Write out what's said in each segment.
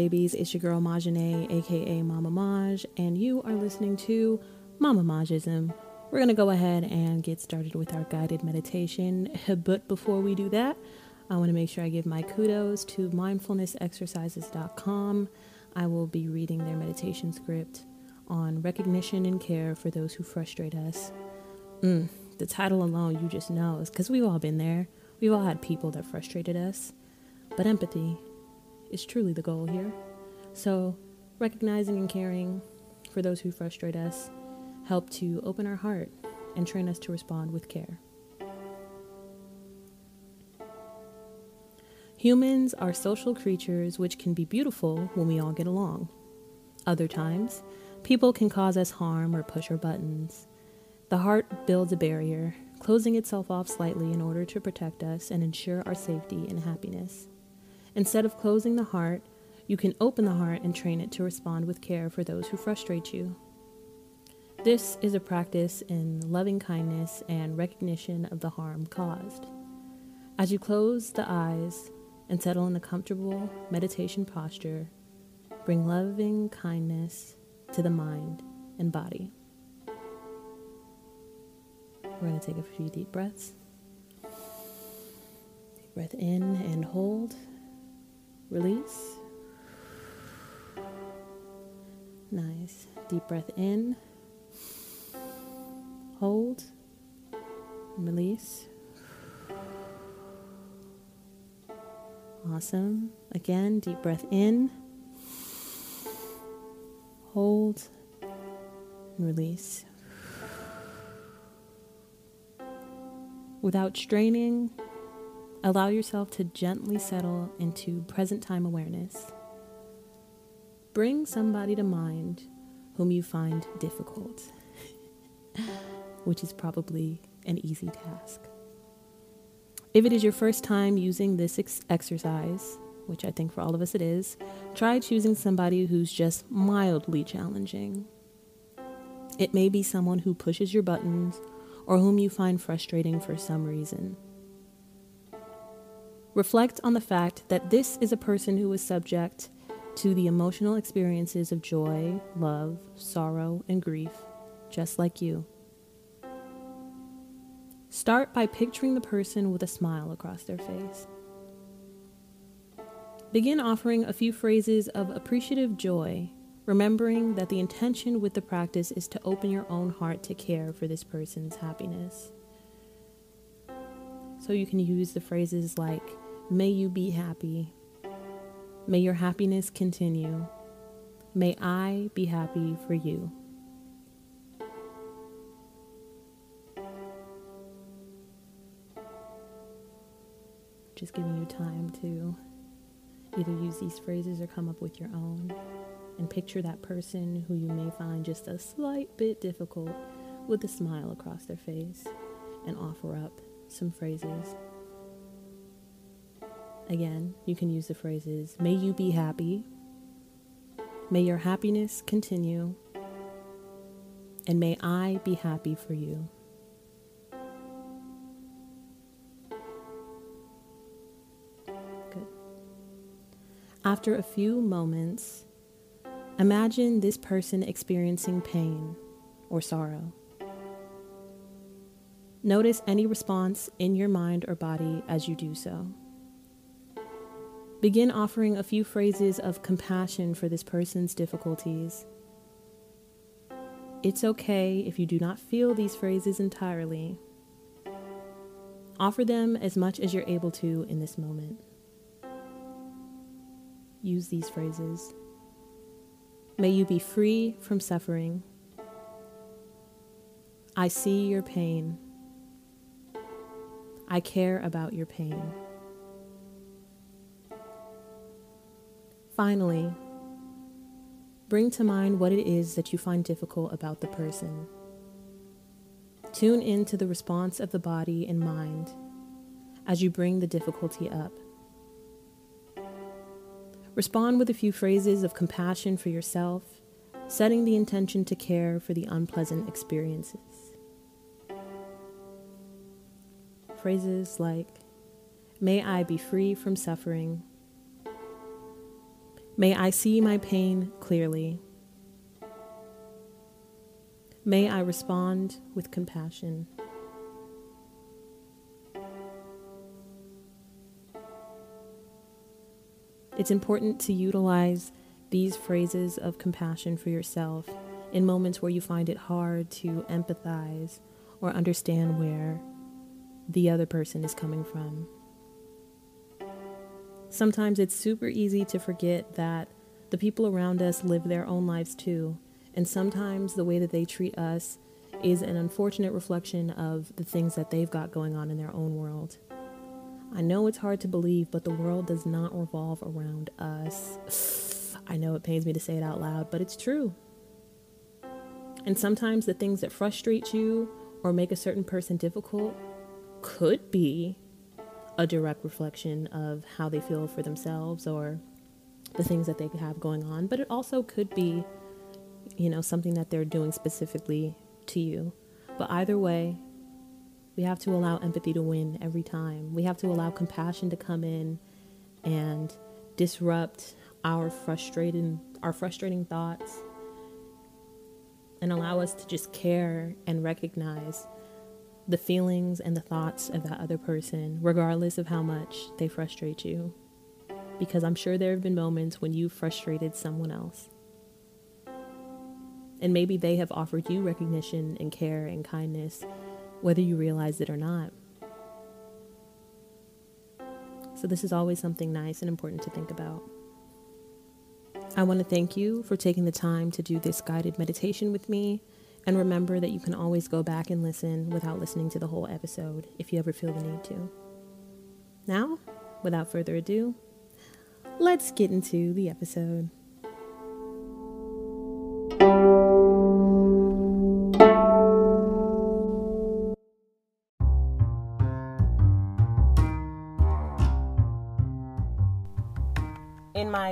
Babies. It's your girl Majane, aka Mama Maj, and you are listening to Mama Majism. We're going to go ahead and get started with our guided meditation. But before we do that, I want to make sure I give my kudos to mindfulnessexercises.com. I will be reading their meditation script on recognition and care for those who frustrate us. Mm, the title alone, you just know, is because we've all been there. We've all had people that frustrated us. But empathy is truly the goal here. So, recognizing and caring for those who frustrate us help to open our heart and train us to respond with care. Humans are social creatures which can be beautiful when we all get along. Other times, people can cause us harm or push our buttons. The heart builds a barrier, closing itself off slightly in order to protect us and ensure our safety and happiness. Instead of closing the heart, you can open the heart and train it to respond with care for those who frustrate you. This is a practice in loving kindness and recognition of the harm caused. As you close the eyes and settle in a comfortable meditation posture, bring loving kindness to the mind and body. We're going to take a few deep breaths. Deep breath in and hold. Release. Nice. Deep breath in. Hold. Release. Awesome. Again, deep breath in. Hold. Release. Without straining, Allow yourself to gently settle into present time awareness. Bring somebody to mind whom you find difficult, which is probably an easy task. If it is your first time using this ex- exercise, which I think for all of us it is, try choosing somebody who's just mildly challenging. It may be someone who pushes your buttons or whom you find frustrating for some reason. Reflect on the fact that this is a person who is subject to the emotional experiences of joy, love, sorrow, and grief, just like you. Start by picturing the person with a smile across their face. Begin offering a few phrases of appreciative joy, remembering that the intention with the practice is to open your own heart to care for this person's happiness. So you can use the phrases like, May you be happy. May your happiness continue. May I be happy for you. Just giving you time to either use these phrases or come up with your own and picture that person who you may find just a slight bit difficult with a smile across their face and offer up some phrases Again, you can use the phrases May you be happy, May your happiness continue, and may I be happy for you. Good. After a few moments, imagine this person experiencing pain or sorrow. Notice any response in your mind or body as you do so. Begin offering a few phrases of compassion for this person's difficulties. It's okay if you do not feel these phrases entirely. Offer them as much as you're able to in this moment. Use these phrases. May you be free from suffering. I see your pain. I care about your pain. Finally, bring to mind what it is that you find difficult about the person. Tune into the response of the body and mind as you bring the difficulty up. Respond with a few phrases of compassion for yourself, setting the intention to care for the unpleasant experiences. Phrases like, May I be free from suffering. May I see my pain clearly. May I respond with compassion. It's important to utilize these phrases of compassion for yourself in moments where you find it hard to empathize or understand where the other person is coming from. Sometimes it's super easy to forget that the people around us live their own lives too, and sometimes the way that they treat us is an unfortunate reflection of the things that they've got going on in their own world. I know it's hard to believe, but the world does not revolve around us. I know it pains me to say it out loud, but it's true. And sometimes the things that frustrate you or make a certain person difficult could be a direct reflection of how they feel for themselves or the things that they have going on, but it also could be, you know, something that they're doing specifically to you. But either way, we have to allow empathy to win every time. We have to allow compassion to come in and disrupt our frustrating our frustrating thoughts and allow us to just care and recognize the feelings and the thoughts of that other person, regardless of how much they frustrate you. Because I'm sure there have been moments when you frustrated someone else. And maybe they have offered you recognition and care and kindness whether you realize it or not. So, this is always something nice and important to think about. I want to thank you for taking the time to do this guided meditation with me. And remember that you can always go back and listen without listening to the whole episode if you ever feel the need to. Now, without further ado, let's get into the episode.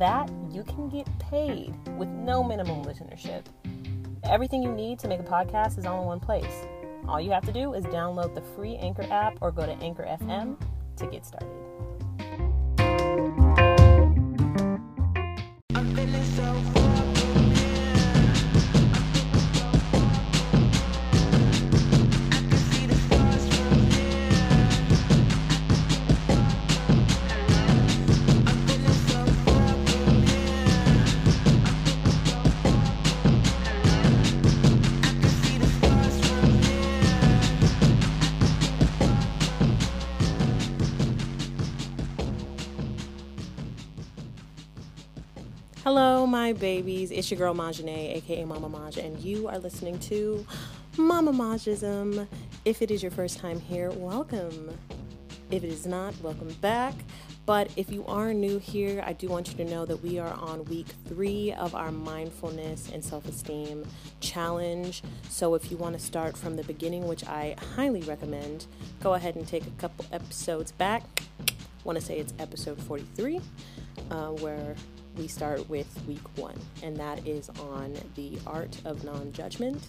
that, you can get paid with no minimum listenership. Everything you need to make a podcast is all in one place. All you have to do is download the free Anchor app or go to Anchor FM to get started. My babies. It's your girl Majane, aka Mama Maj, and you are listening to Mama Majism. If it is your first time here, welcome. If it is not, welcome back. But if you are new here, I do want you to know that we are on week three of our mindfulness and self esteem challenge. So if you want to start from the beginning, which I highly recommend, go ahead and take a couple episodes back. I want to say it's episode 43, uh, where we start with week one, and that is on the art of non judgment.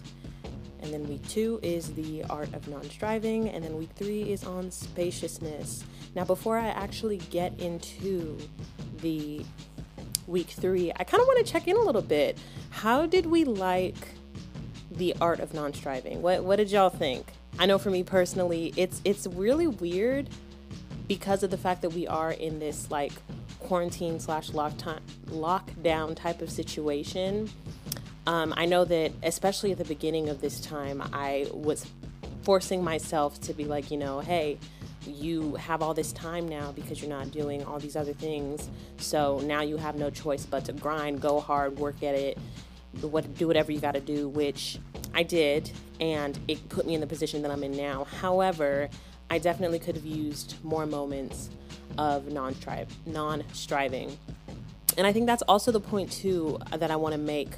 And then week two is the art of non striving. And then week three is on spaciousness. Now, before I actually get into the week three, I kind of want to check in a little bit. How did we like the art of non striving? What, what did y'all think? I know for me personally, it's it's really weird because of the fact that we are in this like quarantine slash lockdown type of situation. Um, I know that, especially at the beginning of this time, I was forcing myself to be like, you know, hey, you have all this time now because you're not doing all these other things. So now you have no choice but to grind, go hard, work at it, what do whatever you got to do, which I did, and it put me in the position that I'm in now. However, I definitely could have used more moments of non-striving. And I think that's also the point too that I want to make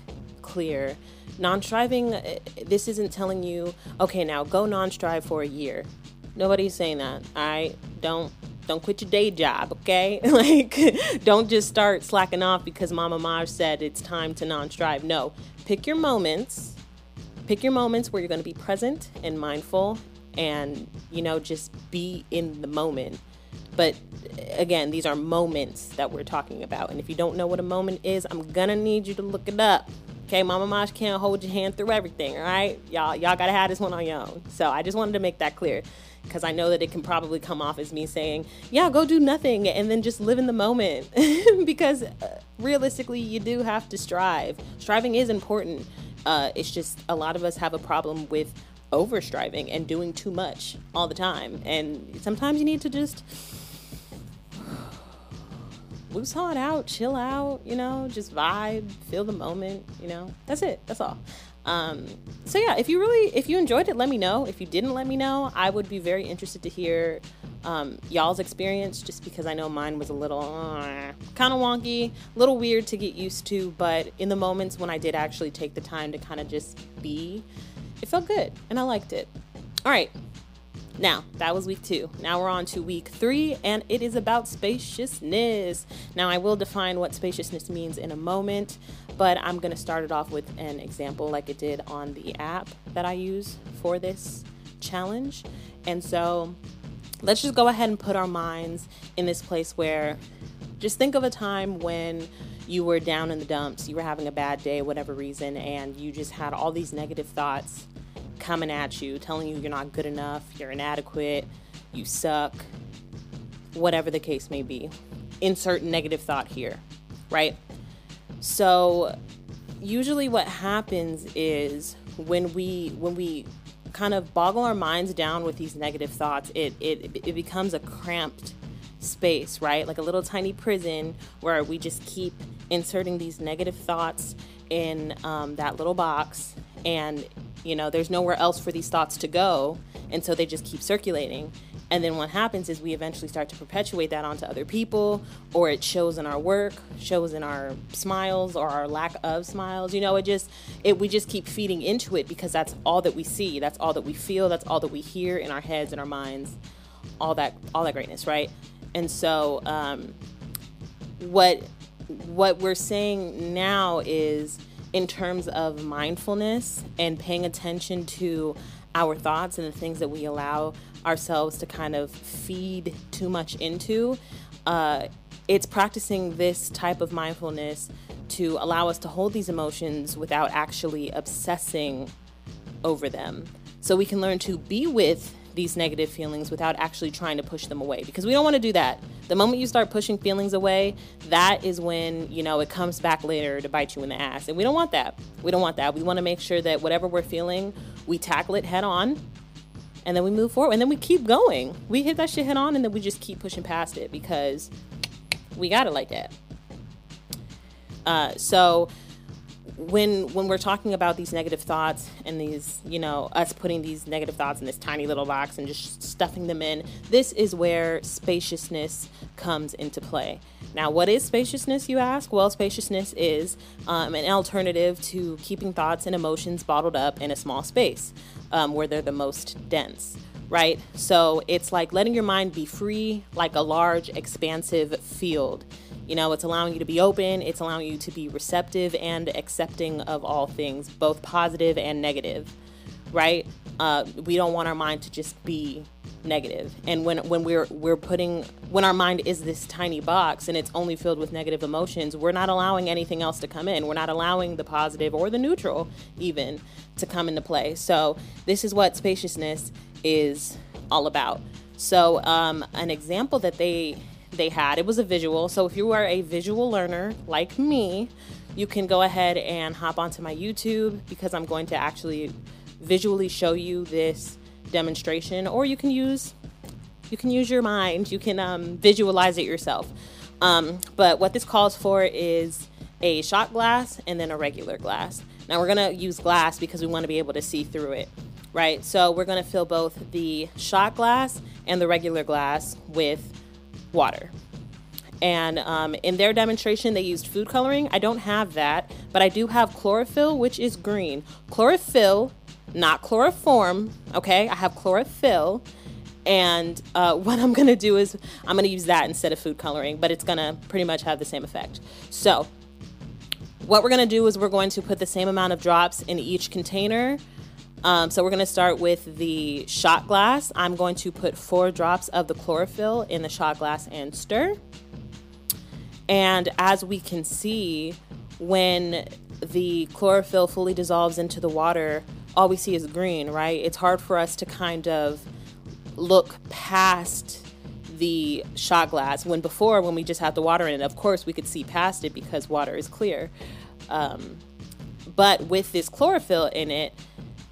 clear. Non striving, uh, this isn't telling you, okay, now go non strive for a year. Nobody's saying that. I don't don't quit your day job, okay? like, don't just start slacking off because Mama Maj said it's time to non strive. No, pick your moments. Pick your moments where you're going to be present and mindful and, you know, just be in the moment. But again, these are moments that we're talking about. And if you don't know what a moment is, I'm to need you to look it up. Okay, Mama Maj can't hold your hand through everything, all right? Y'all, y'all gotta have this one on your own. So I just wanted to make that clear because I know that it can probably come off as me saying, yeah, go do nothing and then just live in the moment. because uh, realistically, you do have to strive. Striving is important. Uh, it's just a lot of us have a problem with over striving and doing too much all the time. And sometimes you need to just loose it out, chill out, you know, just vibe, feel the moment, you know. That's it. That's all. Um, so yeah, if you really if you enjoyed it, let me know. If you didn't, let me know. I would be very interested to hear um, y'all's experience, just because I know mine was a little uh, kind of wonky, a little weird to get used to. But in the moments when I did actually take the time to kind of just be, it felt good and I liked it. All right, now, that was week two. Now we're on to week three, and it is about spaciousness. Now, I will define what spaciousness means in a moment, but I'm going to start it off with an example like it did on the app that I use for this challenge. And so, let's just go ahead and put our minds in this place where just think of a time when you were down in the dumps, you were having a bad day, whatever reason, and you just had all these negative thoughts coming at you, telling you you're not good enough, you're inadequate, you suck, whatever the case may be. Insert negative thought here, right? So, usually what happens is when we when we kind of boggle our minds down with these negative thoughts, it it it becomes a cramped space, right? Like a little tiny prison where we just keep inserting these negative thoughts in um, that little box, and you know, there's nowhere else for these thoughts to go. And so they just keep circulating. And then what happens is we eventually start to perpetuate that onto other people, or it shows in our work, shows in our smiles or our lack of smiles. You know, it just it we just keep feeding into it because that's all that we see, that's all that we feel, that's all that we hear in our heads and our minds, all that all that greatness, right? And so um, what what we're saying now is in terms of mindfulness and paying attention to our thoughts and the things that we allow ourselves to kind of feed too much into. Uh, it's practicing this type of mindfulness to allow us to hold these emotions without actually obsessing over them. So we can learn to be with these negative feelings without actually trying to push them away because we don't want to do that. The moment you start pushing feelings away, that is when, you know, it comes back later to bite you in the ass. And we don't want that. We don't want that. We want to make sure that whatever we're feeling, we tackle it head on and then we move forward and then we keep going. We hit that shit head on and then we just keep pushing past it because we got it like that. Uh, so when when we're talking about these negative thoughts and these you know us putting these negative thoughts in this tiny little box and just stuffing them in this is where spaciousness comes into play. Now what is spaciousness you ask? Well spaciousness is um, an alternative to keeping thoughts and emotions bottled up in a small space um, where they're the most dense right? So it's like letting your mind be free like a large expansive field you know, it's allowing you to be open, it's allowing you to be receptive and accepting of all things, both positive and negative, right? Uh, we don't want our mind to just be negative. And when when we're we're putting when our mind is this tiny box and it's only filled with negative emotions, we're not allowing anything else to come in. We're not allowing the positive or the neutral even to come into play. So this is what spaciousness is all about. So um, an example that they they had. It was a visual. So if you are a visual learner like me, you can go ahead and hop onto my YouTube because I'm going to actually visually show you this demonstration or you can use you can use your mind. You can um, visualize it yourself. Um, but what this calls for is a shot glass and then a regular glass. Now we're gonna use glass because we want to be able to see through it, right? So we're gonna fill both the shot glass and the regular glass with water. And um, in their demonstration, they used food coloring. I don't have that, but I do have chlorophyll, which is green. Chlorophyll, not chloroform, okay? I have chlorophyll. And uh, what I'm gonna do is I'm gonna use that instead of food coloring, but it's gonna pretty much have the same effect. So, what we're gonna do is we're going to put the same amount of drops in each container. Um, so we're going to start with the shot glass. I'm going to put four drops of the chlorophyll in the shot glass and stir. And as we can see, when the chlorophyll fully dissolves into the water, all we see is green, right? It's hard for us to kind of look past the shot glass when before when we just had the water in it of course we could see past it because water is clear um, but with this chlorophyll in it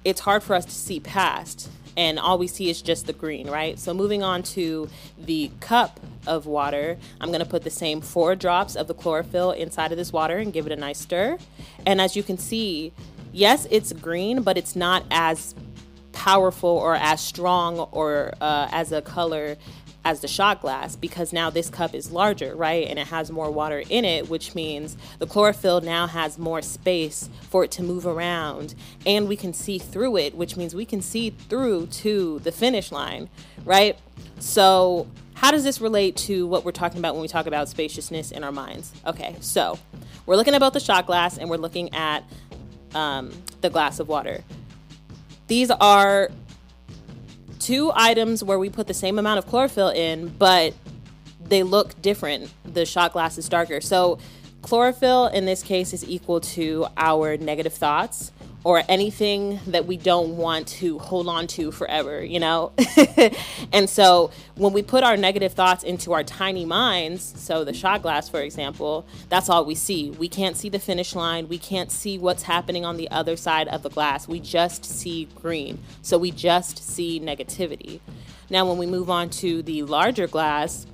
it's hard for us to see past and all we see is just the green, right? So moving on to the cup of water, I'm to put the same four drops of the chlorophyll inside of this water and give it a nice stir. And as you can see, yes, it's green, but it's not as powerful or as strong or uh, as a color as the shot glass because now this cup is larger, right? And it has more water in it, which means the chlorophyll now has more space for it to move around and we can see through it, which means we can see through to the finish line, right? So, how does this relate to what we're talking about when we talk about spaciousness in our minds? Okay, so we're looking at both the shot glass and we're looking at um, the glass of water. These are two items where we put the same amount of chlorophyll in, but they look different. The shot glass is darker. So, chlorophyll in this case is equal to our negative thoughts or anything that we don't want to hold on to forever, you know? and so when we put our negative thoughts into our tiny minds, so the shot glass, for example, that's all we see. We can't see the finish line. We can't see what's happening on the other side of the glass. We just see green. So we just see negativity. Now, when we move on to the larger glass,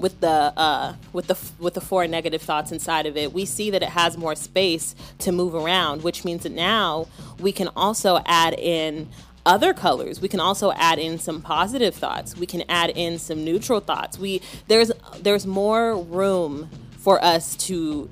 with the uh, with the with the four negative thoughts inside of it, we see that it has more space to move around, which means that now we can also add in other colors. We can also add in some positive thoughts. We can add in some neutral thoughts. We there's there's more room for us to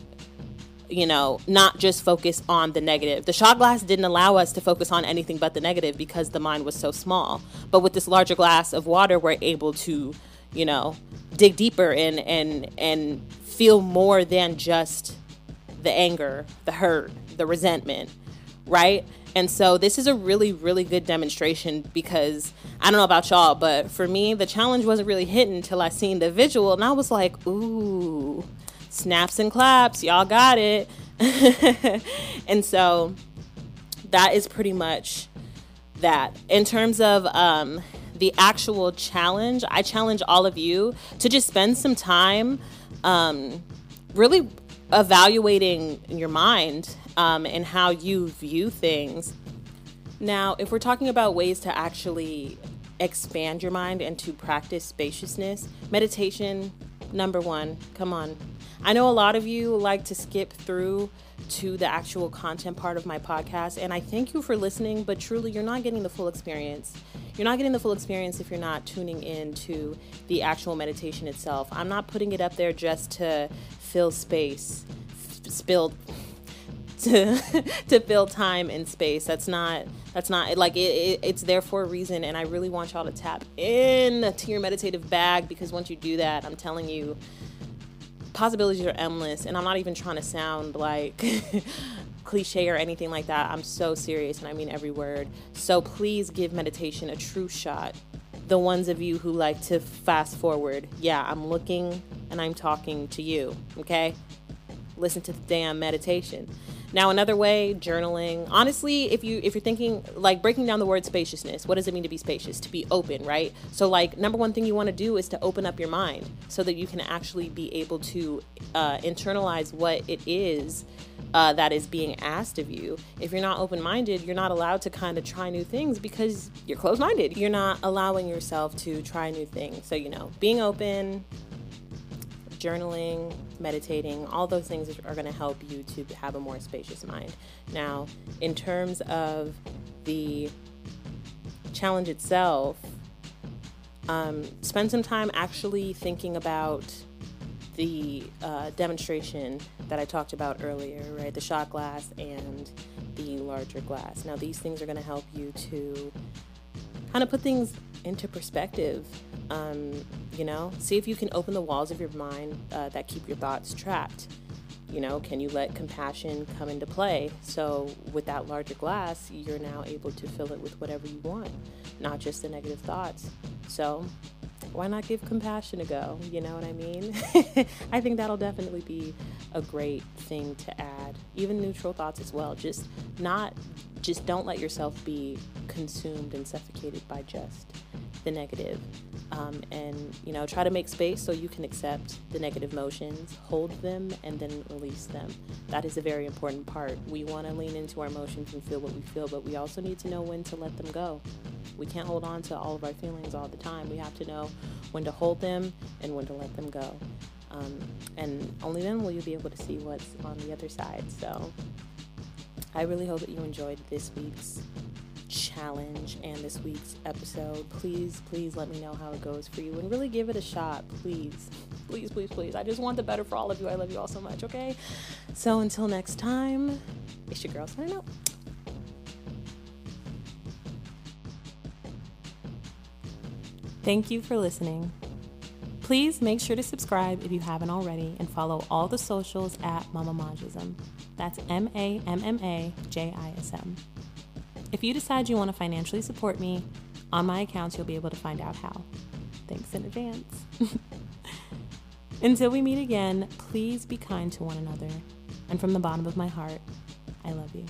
you know, not just focus on the negative. The shot glass didn't allow us to focus on anything but the negative because the mind was so small. But with this larger glass of water, we're able to you know, dig deeper and and and feel more than just the anger, the hurt, the resentment, right? And so this is a really, really good demonstration because I don't know about y'all, but for me, the challenge wasn't really hitting until I seen the visual and I was like, ooh, snaps and claps, y'all got it. and so that is pretty much that. In terms of um, the actual challenge, I challenge all of you to just spend some time um, really evaluating your mind um, and how you view things. Now, if we're talking about ways to actually expand your mind and to practice spaciousness, meditation, number one, come on. I know a lot of you like to skip through to the actual content part of my podcast, and I thank you for listening, but truly, you're not getting the full experience. You're not getting the full experience if you're not tuning in to the actual meditation itself. I'm not putting it up there just to fill space, spilled to to fill time and space. That's not that's not like it, it, it's there for a reason and I really want y'all to tap in to your meditative bag because once you do that, I'm telling you possibilities are endless and I'm not even trying to sound like cliche or anything like that. I'm so serious and I mean every word. So please give meditation a true shot. The ones of you who like to fast forward, yeah, I'm looking and I'm talking to you, okay? Listen to the damn meditation. Now another way, journaling. Honestly, if you if you're thinking like breaking down the word spaciousness, what does it mean to be spacious? To be open, right? So like number one thing you want to do is to open up your mind so that you can actually be able to uh, internalize what it is uh, that is being asked of you. If you're not open minded, you're not allowed to kind of try new things because you're closed minded. You're not allowing yourself to try new things. So, you know, being open, journaling, meditating, all those things are going to help you to have a more spacious mind. Now, in terms of the challenge itself, um, spend some time actually thinking about the uh, demonstration that I talked about earlier, right? The shot glass and the larger glass. Now, these things are going to help you to kind of put things into perspective. Um, you know, see if you can open the walls of your mind uh, that keep your thoughts trapped. You know, can you let compassion come into play? So, with that larger glass, you're now able to fill it with whatever you want, not just the negative thoughts. So, why not give compassion a go? You know what I mean? I think that'll definitely be a great thing to add. Even neutral thoughts as well. Just not, just don't let yourself be consumed and suffocated by just the negative. Um, and you know try to make space so you can accept the negative emotions hold them and then release them that is a very important part we want to lean into our emotions and feel what we feel but we also need to know when to let them go we can't hold on to all of our feelings all the time. We have to know when to hold them and when to let them go. Um, and only then will you be able to see what's on the other side. So I really hope that you enjoyed this week's challenge and this week's episode. Please, please let me know how it goes for you and really give it a shot. Please, please, please, please. I just want the better for all of you. I love you all so much, okay? So until next time, it's your girl signing out. Thank you for listening. Please make sure to subscribe if you haven't already and follow all the socials at Mama Majism. That's M A M M A J I S M. If you decide you want to financially support me, on my accounts you'll be able to find out how. Thanks in advance. Until we meet again, please be kind to one another. And from the bottom of my heart, I love you.